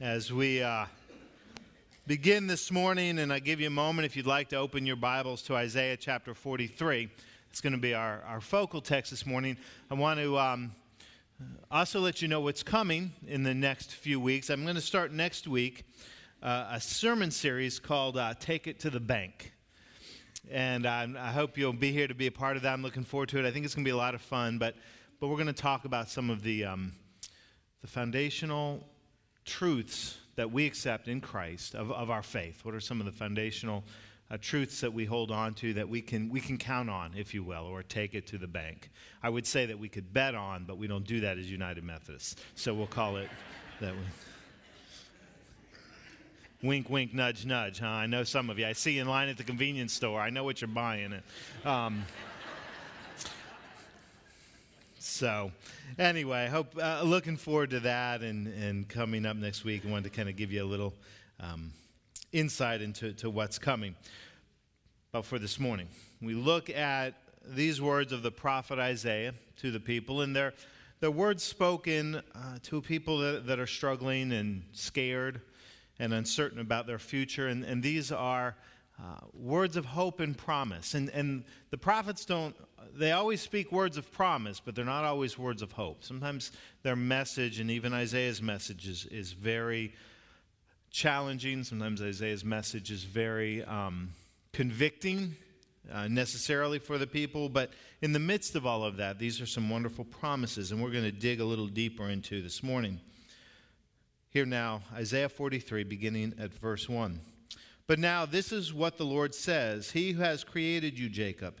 as we uh, begin this morning, and I give you a moment if you'd like to open your Bibles to Isaiah chapter 43. It's going to be our, our focal text this morning. I want to um, also let you know what's coming in the next few weeks. I'm going to start next week uh, a sermon series called uh, Take It to the Bank. And I hope you'll be here to be a part of that. I'm looking forward to it. I think it's going to be a lot of fun, but, but we're going to talk about some of the, um, the foundational truths that we accept in Christ of, of our faith? What are some of the foundational uh, truths that we hold on to that we can, we can count on, if you will, or take it to the bank? I would say that we could bet on, but we don't do that as United Methodists. So we'll call it that. Way. Wink, wink, nudge, nudge, huh? I know some of you. I see you in line at the convenience store. I know what you're buying. Um, so, anyway, hope uh, looking forward to that and, and coming up next week. I wanted to kind of give you a little um, insight into to what's coming. But for this morning, we look at these words of the prophet Isaiah to the people, and they're, they're words spoken uh, to people that, that are struggling and scared and uncertain about their future. And, and these are uh, words of hope and promise. And, and the prophets don't they always speak words of promise, but they're not always words of hope. Sometimes their message, and even Isaiah's message, is, is very challenging. Sometimes Isaiah's message is very um, convicting, uh, necessarily for the people. But in the midst of all of that, these are some wonderful promises, and we're going to dig a little deeper into this morning. Here now, Isaiah 43, beginning at verse 1. But now, this is what the Lord says He who has created you, Jacob,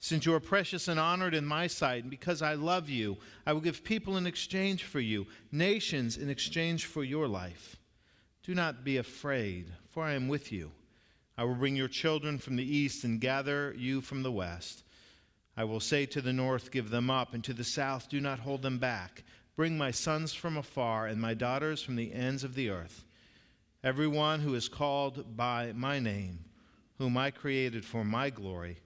Since you are precious and honored in my sight, and because I love you, I will give people in exchange for you, nations in exchange for your life. Do not be afraid, for I am with you. I will bring your children from the east and gather you from the west. I will say to the north, Give them up, and to the south, Do not hold them back. Bring my sons from afar and my daughters from the ends of the earth. Everyone who is called by my name, whom I created for my glory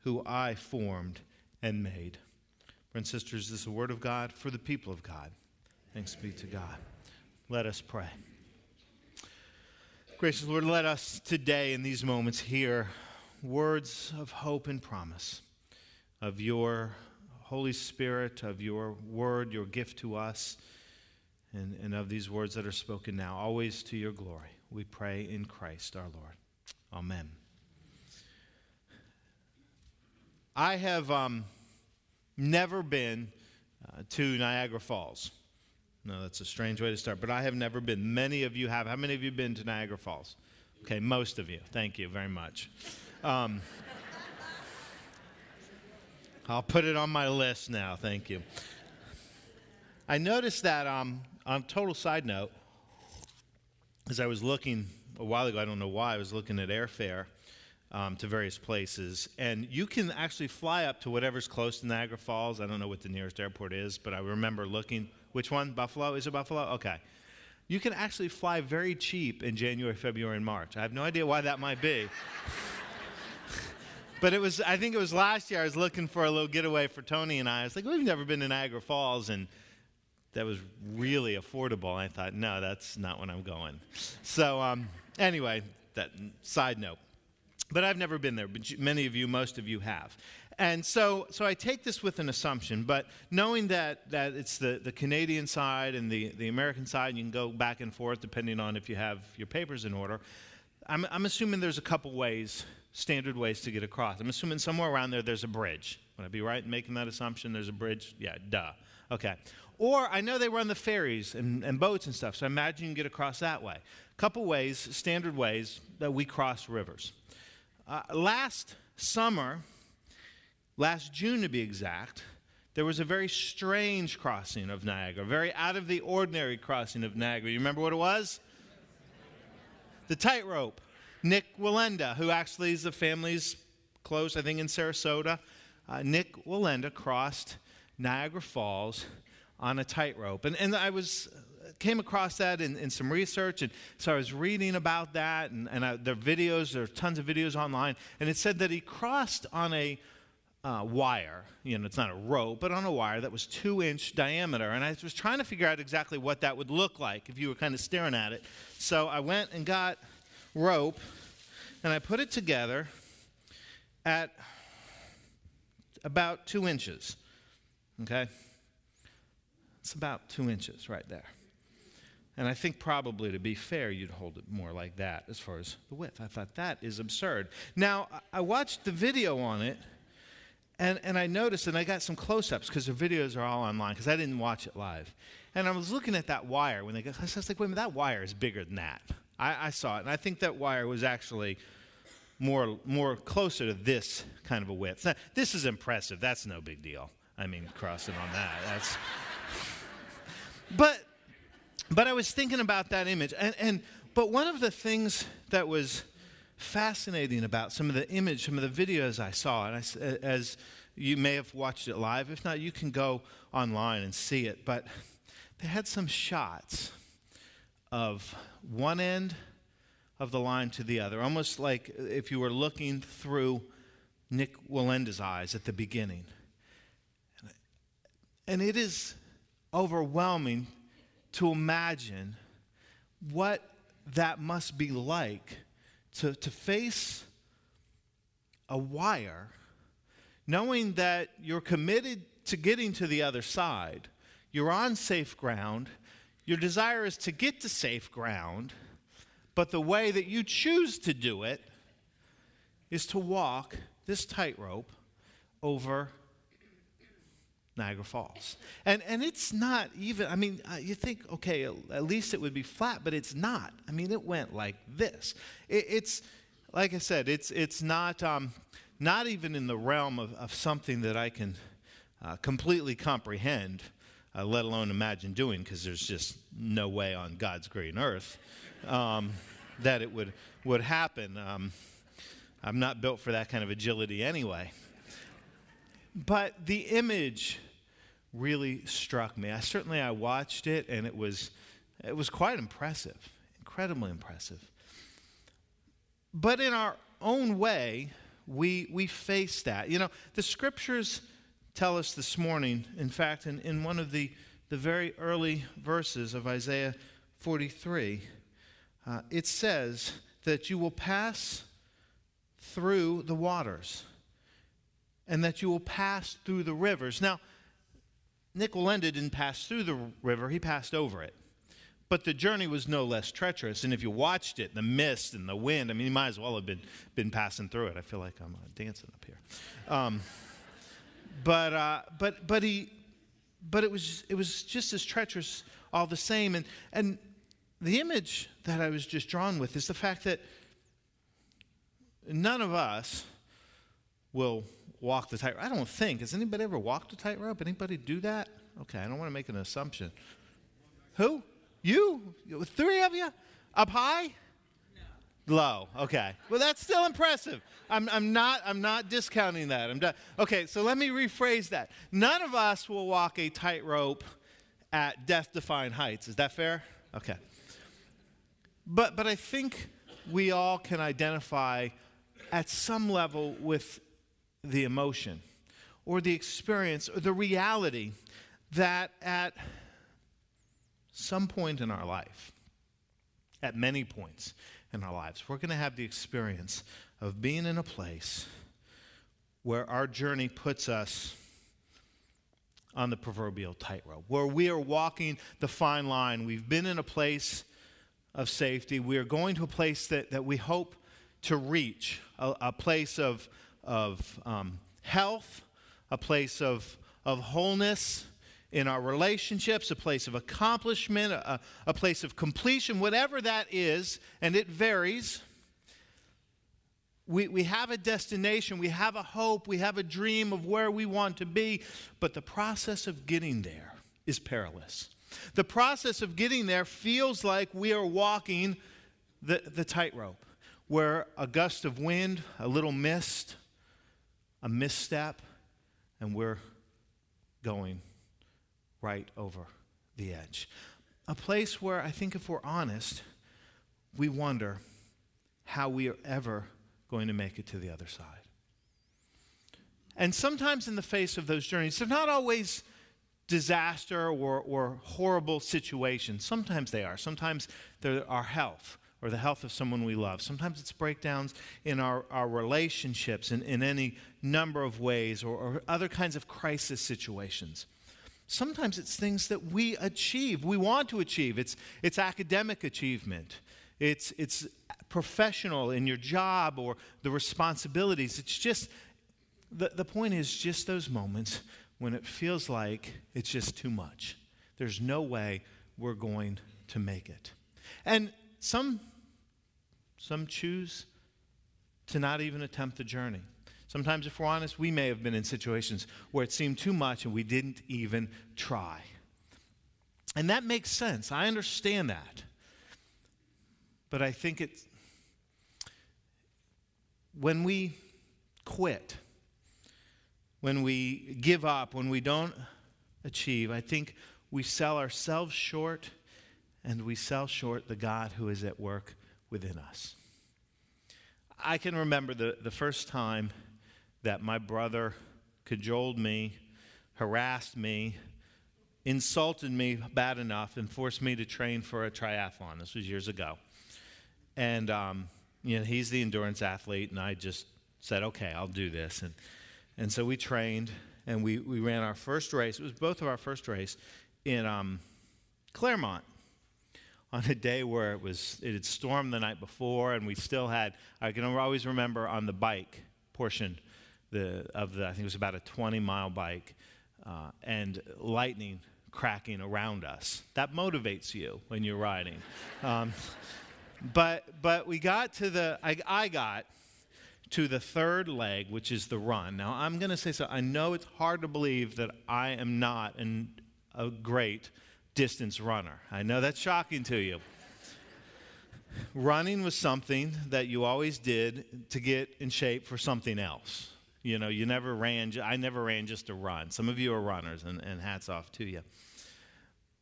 who I formed and made. Brothers and sisters, this is the word of God for the people of God. Thanks be to God. Let us pray. Gracious Lord, let us today in these moments hear words of hope and promise of your Holy Spirit, of your word, your gift to us, and, and of these words that are spoken now, always to your glory. We pray in Christ our Lord. Amen. I have um, never been uh, to Niagara Falls. No, that's a strange way to start, but I have never been. Many of you have. How many of you been to Niagara Falls? Okay, most of you. Thank you very much. Um, I'll put it on my list now. Thank you. I noticed that um, on total side note, as I was looking a while ago, I don't know why, I was looking at airfare um, to various places. And you can actually fly up to whatever's close to Niagara Falls. I don't know what the nearest airport is, but I remember looking. Which one? Buffalo? Is it Buffalo? Okay. You can actually fly very cheap in January, February, and March. I have no idea why that might be. but it was, I think it was last year, I was looking for a little getaway for Tony and I. I was like, we've never been to Niagara Falls. And that was really affordable. I thought, no, that's not when I'm going. So, um, anyway, that side note. But I've never been there, but many of you, most of you have. And so, so I take this with an assumption, but knowing that, that it's the, the Canadian side and the, the American side, you can go back and forth depending on if you have your papers in order, I'm, I'm assuming there's a couple ways, standard ways to get across. I'm assuming somewhere around there there's a bridge. Would I be right in making that assumption? There's a bridge? Yeah, duh. Okay. Or I know they run the ferries and, and boats and stuff, so I imagine you can get across that way. A couple ways, standard ways that we cross rivers. Uh, last summer, last June to be exact, there was a very strange crossing of Niagara, very out of the ordinary crossing of Niagara. You remember what it was? the tightrope. Nik Wallenda, who actually is the family's close, I think, in Sarasota. Uh, Nik Wallenda crossed Niagara Falls on a tightrope. And, and I was came across that in, in some research, and so I was reading about that, and, and I, there are videos, there are tons of videos online, and it said that he crossed on a uh, wire. You know, it's not a rope, but on a wire that was two inch diameter. And I was trying to figure out exactly what that would look like if you were kind of staring at it. So I went and got rope and I put it together at about two inches. Okay? It's about two inches right there. And I think probably to be fair, you'd hold it more like that as far as the width. I thought that is absurd. Now, I watched the video on it and, and I noticed, and I got some close ups because the videos are all online because I didn't watch it live. And I was looking at that wire when they got, I was like, wait a minute, that wire is bigger than that. I, I saw it, and I think that wire was actually more, more closer to this kind of a width. Now, this is impressive. That's no big deal. I mean, crossing on that. That's. but, but I was thinking about that image, and, and but one of the things that was fascinating about some of the image, some of the videos I saw. And I, as you may have watched it live, if not, you can go online and see it. But they had some shots of one end of the line to the other, almost like if you were looking through Nik Wallenda's eyes at the beginning. And it is overwhelming to imagine what that must be like to, to face a wire, knowing that you're committed to getting to the other side, you're on safe ground, your desire is to get to safe ground, but the way that you choose to do it is to walk this tightrope over Niagara Falls. And, and it's not even, I mean, uh, you think, okay, at least it would be flat, but it's not. I mean, it went like this. It, it's, like I said, it's, it's not, um, not even in the realm of, of something that I can uh, completely comprehend, uh, let alone imagine doing, because there's just no way on God's green earth um, that it would, would happen. Um, I'm not built for that kind of agility anyway. But the image really struck me. I certainly I watched it and it was it was quite impressive, incredibly impressive. But in our own way, we we face that. You know, the scriptures tell us this morning, in fact, in, in one of the, the very early verses of Isaiah 43, uh, it says that you will pass through the waters and that you will pass through the rivers. Now, Nik Wallenda didn't pass through the river, he passed over it. But the journey was no less treacherous. And if you watched it, the mist and the wind, I mean, you might as well have been, been passing through it. I feel like I'm uh, dancing up here. Um, but, uh, but, but, he, but it, was, it was just as treacherous all the same. And, and the image that I was just drawn with is the fact that none of us will walk the tightrope. I don't think. Has anybody ever walked a tightrope? Anybody do that? Okay, I don't want to make an assumption. Who? You? Three of you? Up high? No. Low. Okay. Well, that's still impressive. I'm, I'm, not, I'm not discounting that. I'm done. Okay, so let me rephrase that. None of us will walk a tightrope at death defying heights. Is that fair? Okay. But, but I think we all can identify at some level with the emotion or the experience or the reality that at some point in our life, at many points in our lives, we're going to have the experience of being in a place where our journey puts us on the proverbial tightrope, where we are walking the fine line. We've been in a place of safety. We are going to a place that, that we hope to reach, a, a place of, of um, health, a place of, of wholeness in our relationships, a place of accomplishment, a, a place of completion, whatever that is, and it varies. we, we have a destination, we have a hope, we have a dream of where we want to be, but the process of getting there is perilous. The process of getting there feels like we are walking the, the tightrope, where a gust of wind, a little mist, a misstep, and we're going right over the edge. A place where I think if we're honest, we wonder how we are ever going to make it to the other side. And sometimes, in the face of those journeys, they're not always disaster or, or horrible situations. Sometimes they are. Sometimes they're our health or the health of someone we love. Sometimes it's breakdowns in our, our relationships in, in any number of ways or, or other kinds of crisis situations. Sometimes it's things that we achieve, we want to achieve. It's, it's academic achievement, it's, it's professional in your job or the responsibilities. It's just, the, the point is just those moments when it feels like it's just too much. There's no way we're going to make it. And some, some choose to not even attempt the journey. Sometimes, if we're honest, we may have been in situations where it seemed too much and we didn't even try. And that makes sense. I understand that. But I think it's when we quit, when we give up, when we don't achieve, I think we sell ourselves short and we sell short the God who is at work within us. I can remember the, the first time that my brother cajoled me, harassed me, insulted me bad enough, and forced me to train for a triathlon. This was years ago. And, um, you know, he's the endurance athlete, and I just said, okay, I'll do this. And, and so we trained, and we, we ran our first race. It was both of our first race in um, Clermont on a day where it was it had stormed the night before and we still had i can always remember on the bike portion the, of the i think it was about a 20 mile bike uh, and lightning cracking around us. That motivates you when you're riding. Um, but but we got to the I, I got to the third leg which is the run. Now i'm going to say so i know it's hard to believe that i am not an, a great distance runner i know that's shocking to you running was something that you always did to get in shape for something else you know you never ran i never ran just to run some of you are runners and, and hats off to you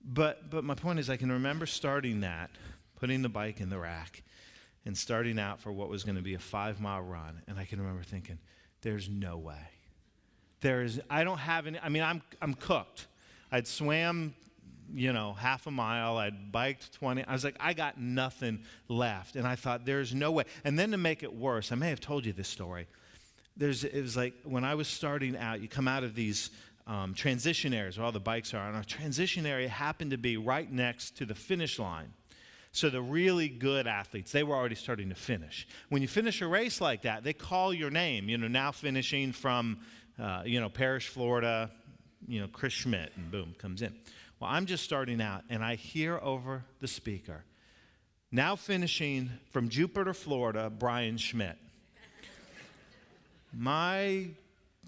but but my point is i can remember starting that putting the bike in the rack and starting out for what was going to be a five mile run. And I can remember thinking, there's no way. There is, I don't have any, I mean, I'm, I'm cooked. I'd swam, you know, half a mile. I'd biked 20. I was like, I got nothing left. And I thought, there's no way. And then to make it worse, I may have told you this story. There's, it was like when I was starting out, you come out of these um, transition areas where all the bikes are, and our transition area happened to be right next to the finish line. So the really good athletes, they were already starting to finish. When you finish a race like that, they call your name. You know, now finishing from, uh, you know, Parrish, Florida, you know, Chris Schmidt, and boom, comes in. Well, I'm just starting out, and I hear over the speaker, now finishing from Jupiter, Florida, Brian Schmidt. My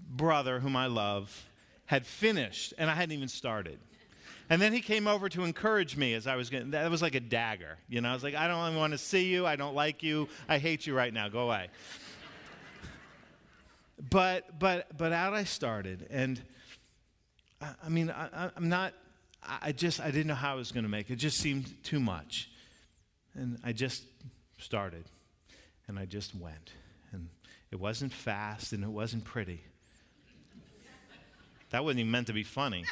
brother, whom I love, had finished, and I hadn't even started. And then he came over to encourage me as I was getting, that was like a dagger. You know, I was like, I don't want to see you. I don't like you. I hate you right now. Go away. but, but, but out I started. And I, I mean, I, I'm not, I just, I didn't know how I was going to make it. It just seemed too much. And I just started. And I just went. And it wasn't fast and it wasn't pretty. That wasn't even meant to be funny.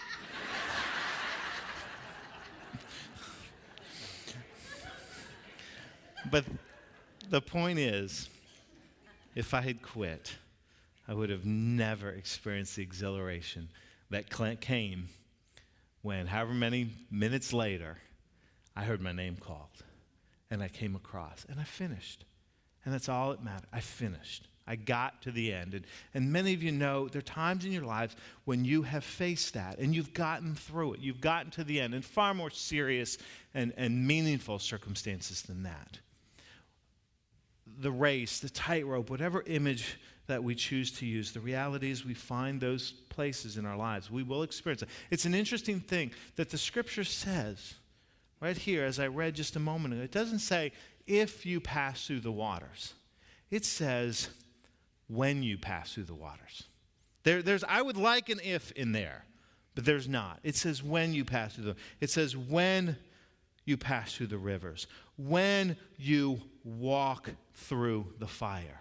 But the point is, if I had quit, I would have never experienced the exhilaration that came when, however many minutes later, I heard my name called and I came across and I finished. And that's all that mattered. I finished. I got to the end. And, and many of you know there are times in your lives when you have faced that and you've gotten through it. You've gotten to the end in far more serious and, and meaningful circumstances than that the race, the tightrope, whatever image that we choose to use. The reality is we find those places in our lives. We will experience it. It's an interesting thing that the scripture says right here, as I read just a moment ago. It doesn't say if you pass through the waters, it says when you pass through the waters. There, there's, I would like an if in there, but there's not. It says when you pass through the, it says when you pass through the rivers, when you walk through the fire.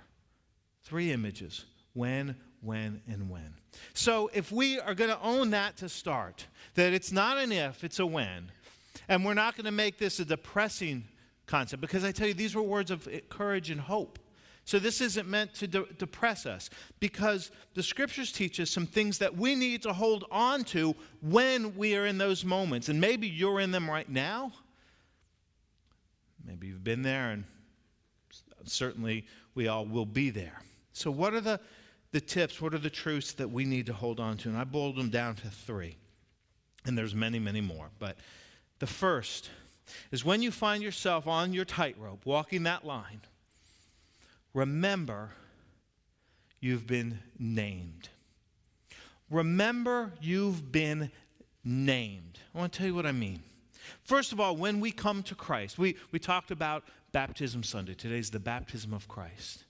Three images when, when, and when. So if we are going to own that to start, that it's not an if, it's a when, and we're not going to make this a depressing concept, because I tell you, these were words of courage and hope. So this isn't meant to de- depress us, because the scriptures teach us some things that we need to hold on to when we are in those moments. And maybe you're in them right now. Maybe you've been there, and certainly we all will be there. So, what are the, the tips? What are the truths that we need to hold on to? And I boiled them down to three. And there's many, many more. But the first is when you find yourself on your tightrope, walking that line, remember you've been named. Remember you've been named. I want to tell you what I mean. First of all, when we come to Christ, we, we talked about Baptism Sunday. Today's the baptism of Christ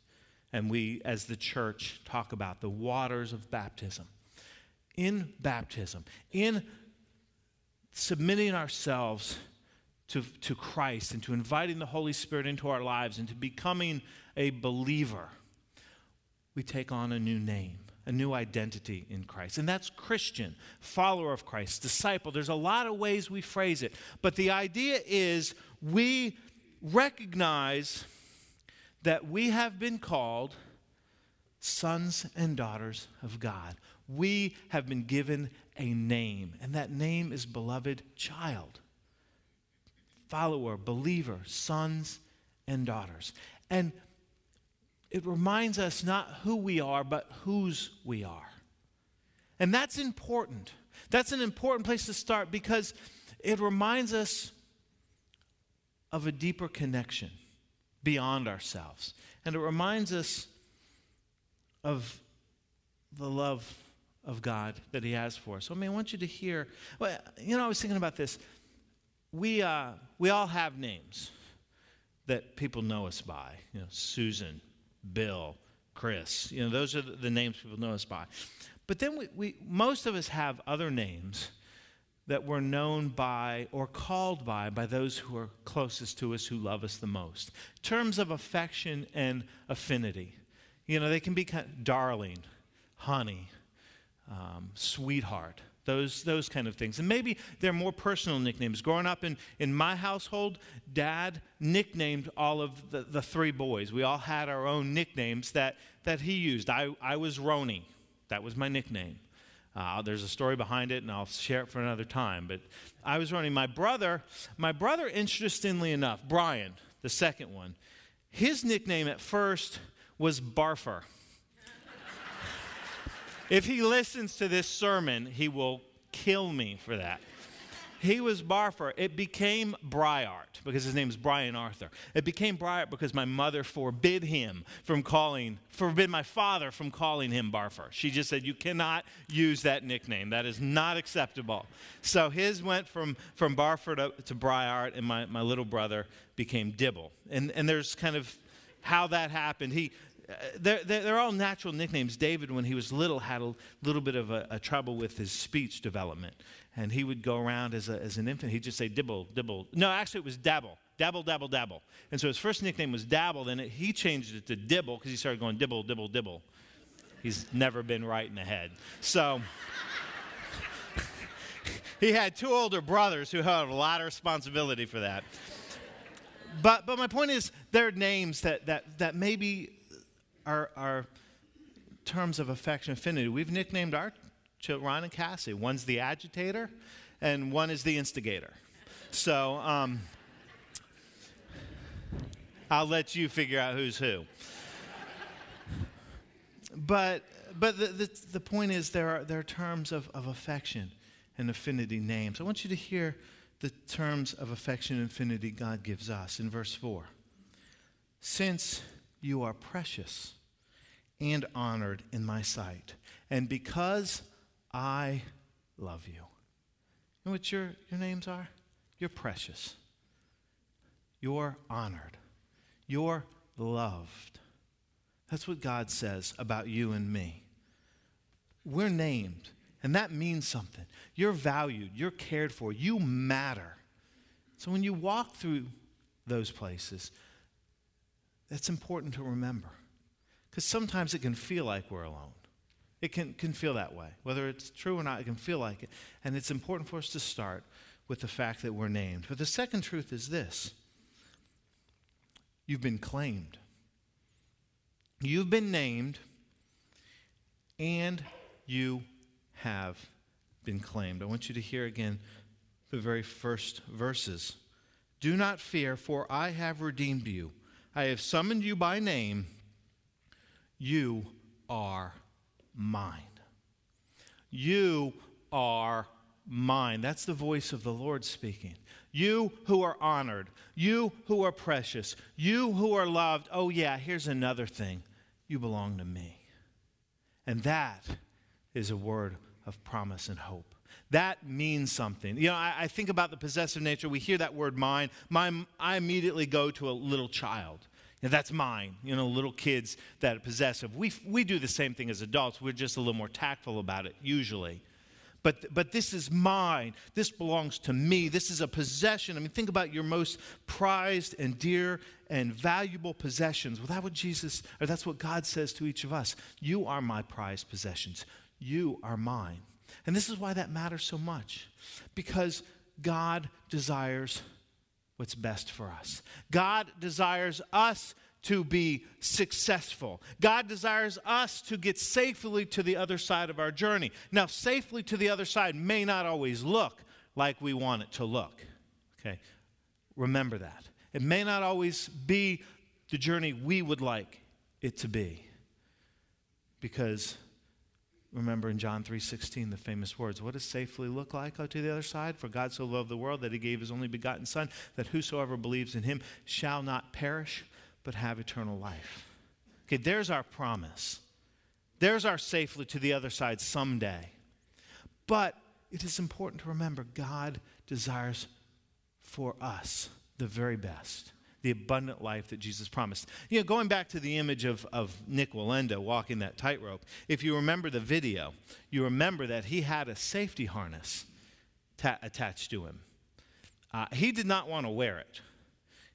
and we, as the church, talk about the waters of baptism. In baptism, in submitting ourselves to, to Christ and to inviting the Holy Spirit into our lives and to becoming a believer, we take on a new name, a new identity in Christ. And that's Christian, follower of Christ, disciple. There's a lot of ways we phrase it. But the idea is we recognize that we have been called sons and daughters of God. We have been given a name, and that name is beloved child, follower, believer, sons and daughters. And it reminds us not who we are, but whose we are. And that's important. That's an important place to start because it reminds us of a deeper connection beyond ourselves. And it reminds us of the love of God that He has for us. So, I mean, I want you to hear. Well, you know, I was thinking about this. We, uh, we all have names that people know us by. You know, Susan, Bill, Chris. You know, those are the names people know us by. But then we, we most of us have other names that we're known by or called by by those who are closest to us, who love us the most. Terms of affection and affinity. You know, they can be kind of darling, honey, um, sweetheart, those, those kind of things. And maybe they're more personal nicknames. Growing up in, in my household, dad nicknamed all of the, the three boys. We all had our own nicknames that, that he used. I, I was Roni, that was my nickname. Uh, there's a story behind it, and I'll share it for another time. But I was running. My brother, my brother, interestingly enough, Brian, the second one, his nickname at first was Barfer. if he listens to this sermon, he will kill me for that. He was Barfer. It became Bryart because his name is Brian Arthur. It became Bryart because my mother forbid him from calling, forbid my father from calling him Barfer. She just said, You cannot use that nickname. That is not acceptable. So his went from, from Barfer to, to Bryart, and my, my little brother became Dibble. And, and there's kind of how that happened. He, uh, they're, they're, all natural nicknames. David, when he was little, had a little bit of a, a trouble with his speech development and he would go around as, a, as an infant. He'd just say dibble, dibble. No, actually, it was dabble, dabble, dabble, dabble. And so his first nickname was Dabble. Then it, he changed it to Dibble because he started going dibble, dibble, dibble. He's never been right in the head. So he had two older brothers who had a lot of responsibility for that. But, but my point is, there are names that, that, that maybe are, are terms of affection affinity. We've nicknamed our Ron and Cassie. One's the agitator, and one is the instigator. So um, I'll let you figure out who's who. But, but the, the, the point is, there are, there are terms of, of affection and affinity names. I want you to hear the terms of affection and affinity God gives us in verse 4. Since you are precious and honored in my sight. And because I love you. You know what your, your names are? You're precious. You're honored. You're loved. That's what God says about you and me. We're named, and that means something. You're valued, you're cared for, you matter. So when you walk through those places, that's important to remember. Because sometimes it can feel like we're alone. It can, can feel that way. Whether it's true or not, it can feel like it. And it's important for us to start with the fact that we're named. But the second truth is this you've been claimed. You've been named, and you have been claimed. I want you to hear again the very first verses. Do not fear, for I have redeemed you. I have summoned you by name. You are mine. You are mine. That's the voice of the Lord speaking. You who are honored, you who are precious, you who are loved. Oh, yeah, here's another thing you belong to me. And that is a word of promise and hope. That means something. You know, I, I think about the possessive nature. We hear that word mine. mine. I immediately go to a little child. That's mine. You know, little kids that are possessive. We, we do the same thing as adults. We're just a little more tactful about it, usually. But, but this is mine. This belongs to me. This is a possession. I mean, think about your most prized and dear and valuable possessions. Well, that's what Jesus, or that's what God says to each of us. You are my prized possessions. You are mine. And this is why that matters so much. Because God desires what's best for us. God desires us to be successful. God desires us to get safely to the other side of our journey. Now, safely to the other side may not always look like we want it to look. Okay? Remember that. It may not always be the journey we would like it to be. Because remember in John 3:16 the famous words, what does safely look like to the other side? For God so loved the world that he gave his only begotten son that whosoever believes in him shall not perish but have eternal life. Okay, there's our promise. There's our safely to the other side someday. But it is important to remember God desires for us the very best the abundant life that Jesus promised. You know, going back to the image of, of Nik Wallenda walking that tightrope, if you remember the video, you remember that he had a safety harness ta- attached to him. Uh, he did not want to wear it.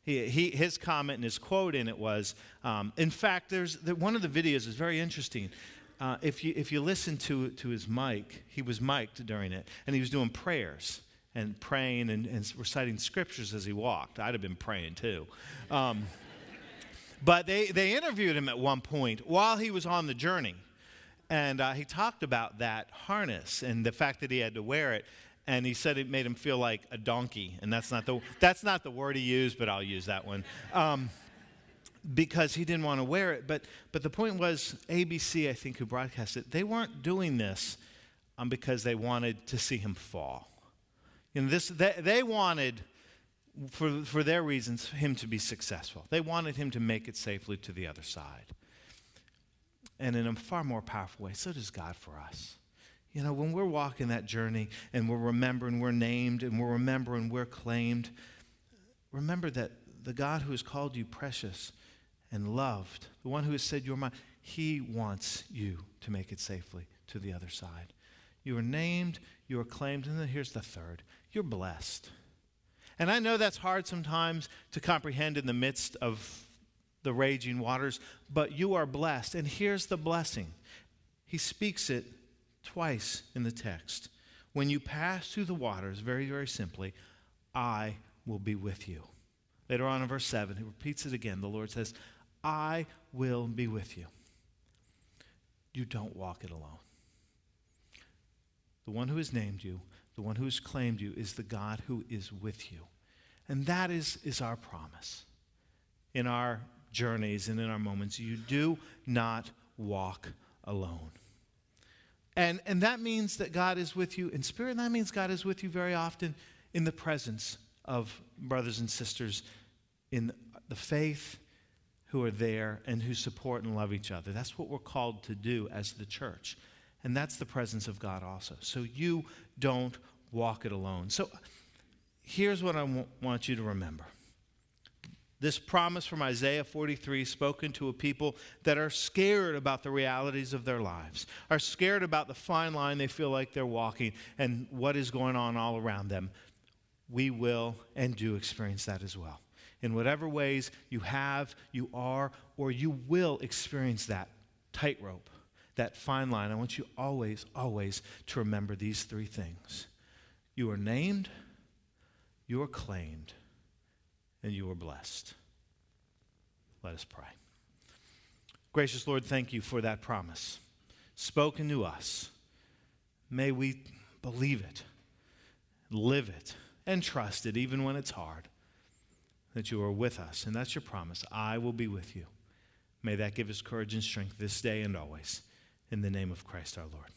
He, he, his comment and his quote in it was, um, in fact, there's the, one of the videos is very interesting. Uh, if, you, if you listen to, to his mic, he was mic'd during it, and he was doing prayers and praying and, and reciting scriptures as he walked. I'd have been praying too. Um, but they, they interviewed him at one point while he was on the journey. And uh, he talked about that harness and the fact that he had to wear it. And he said it made him feel like a donkey. And that's not the, that's not the word he used, but I'll use that one. Um, because he didn't want to wear it. But, but the point was, ABC, I think, who broadcast it, they weren't doing this um, because they wanted to see him fall. Know, this, they, they wanted, for, for their reasons, him to be successful. They wanted him to make it safely to the other side. And in a far more powerful way, so does God for us. You know, when we're walking that journey and we're remembering we're named and we're remembering we're claimed, remember that the God who has called you precious and loved, the one who has said you're mine, he wants you to make it safely to the other side. You are named, you are claimed, and then here's the third you're blessed. And I know that's hard sometimes to comprehend in the midst of the raging waters, but you are blessed. And here's the blessing He speaks it twice in the text. When you pass through the waters, very, very simply, I will be with you. Later on in verse 7, he repeats it again. The Lord says, I will be with you. You don't walk it alone. The one who has named you the one who has claimed you, is the God who is with you. And that is, is our promise in our journeys and in our moments. You do not walk alone. And, and that means that God is with you in spirit, and that means God is with you very often in the presence of brothers and sisters in the faith who are there and who support and love each other. That's what we're called to do as the church. And that's the presence of God also. So you don't walk it alone. So here's what I w- want you to remember this promise from Isaiah 43 spoken to a people that are scared about the realities of their lives, are scared about the fine line they feel like they're walking and what is going on all around them. We will and do experience that as well. In whatever ways you have, you are, or you will experience that tightrope, that fine line, I want you always, always to remember these three things. You are named, you are claimed, and you are blessed. Let us pray. Gracious Lord, thank you for that promise spoken to us. May we believe it, live it, and trust it even when it's hard that you are with us. And that's your promise. I will be with you. May that give us courage and strength this day and always. In the name of Christ our Lord.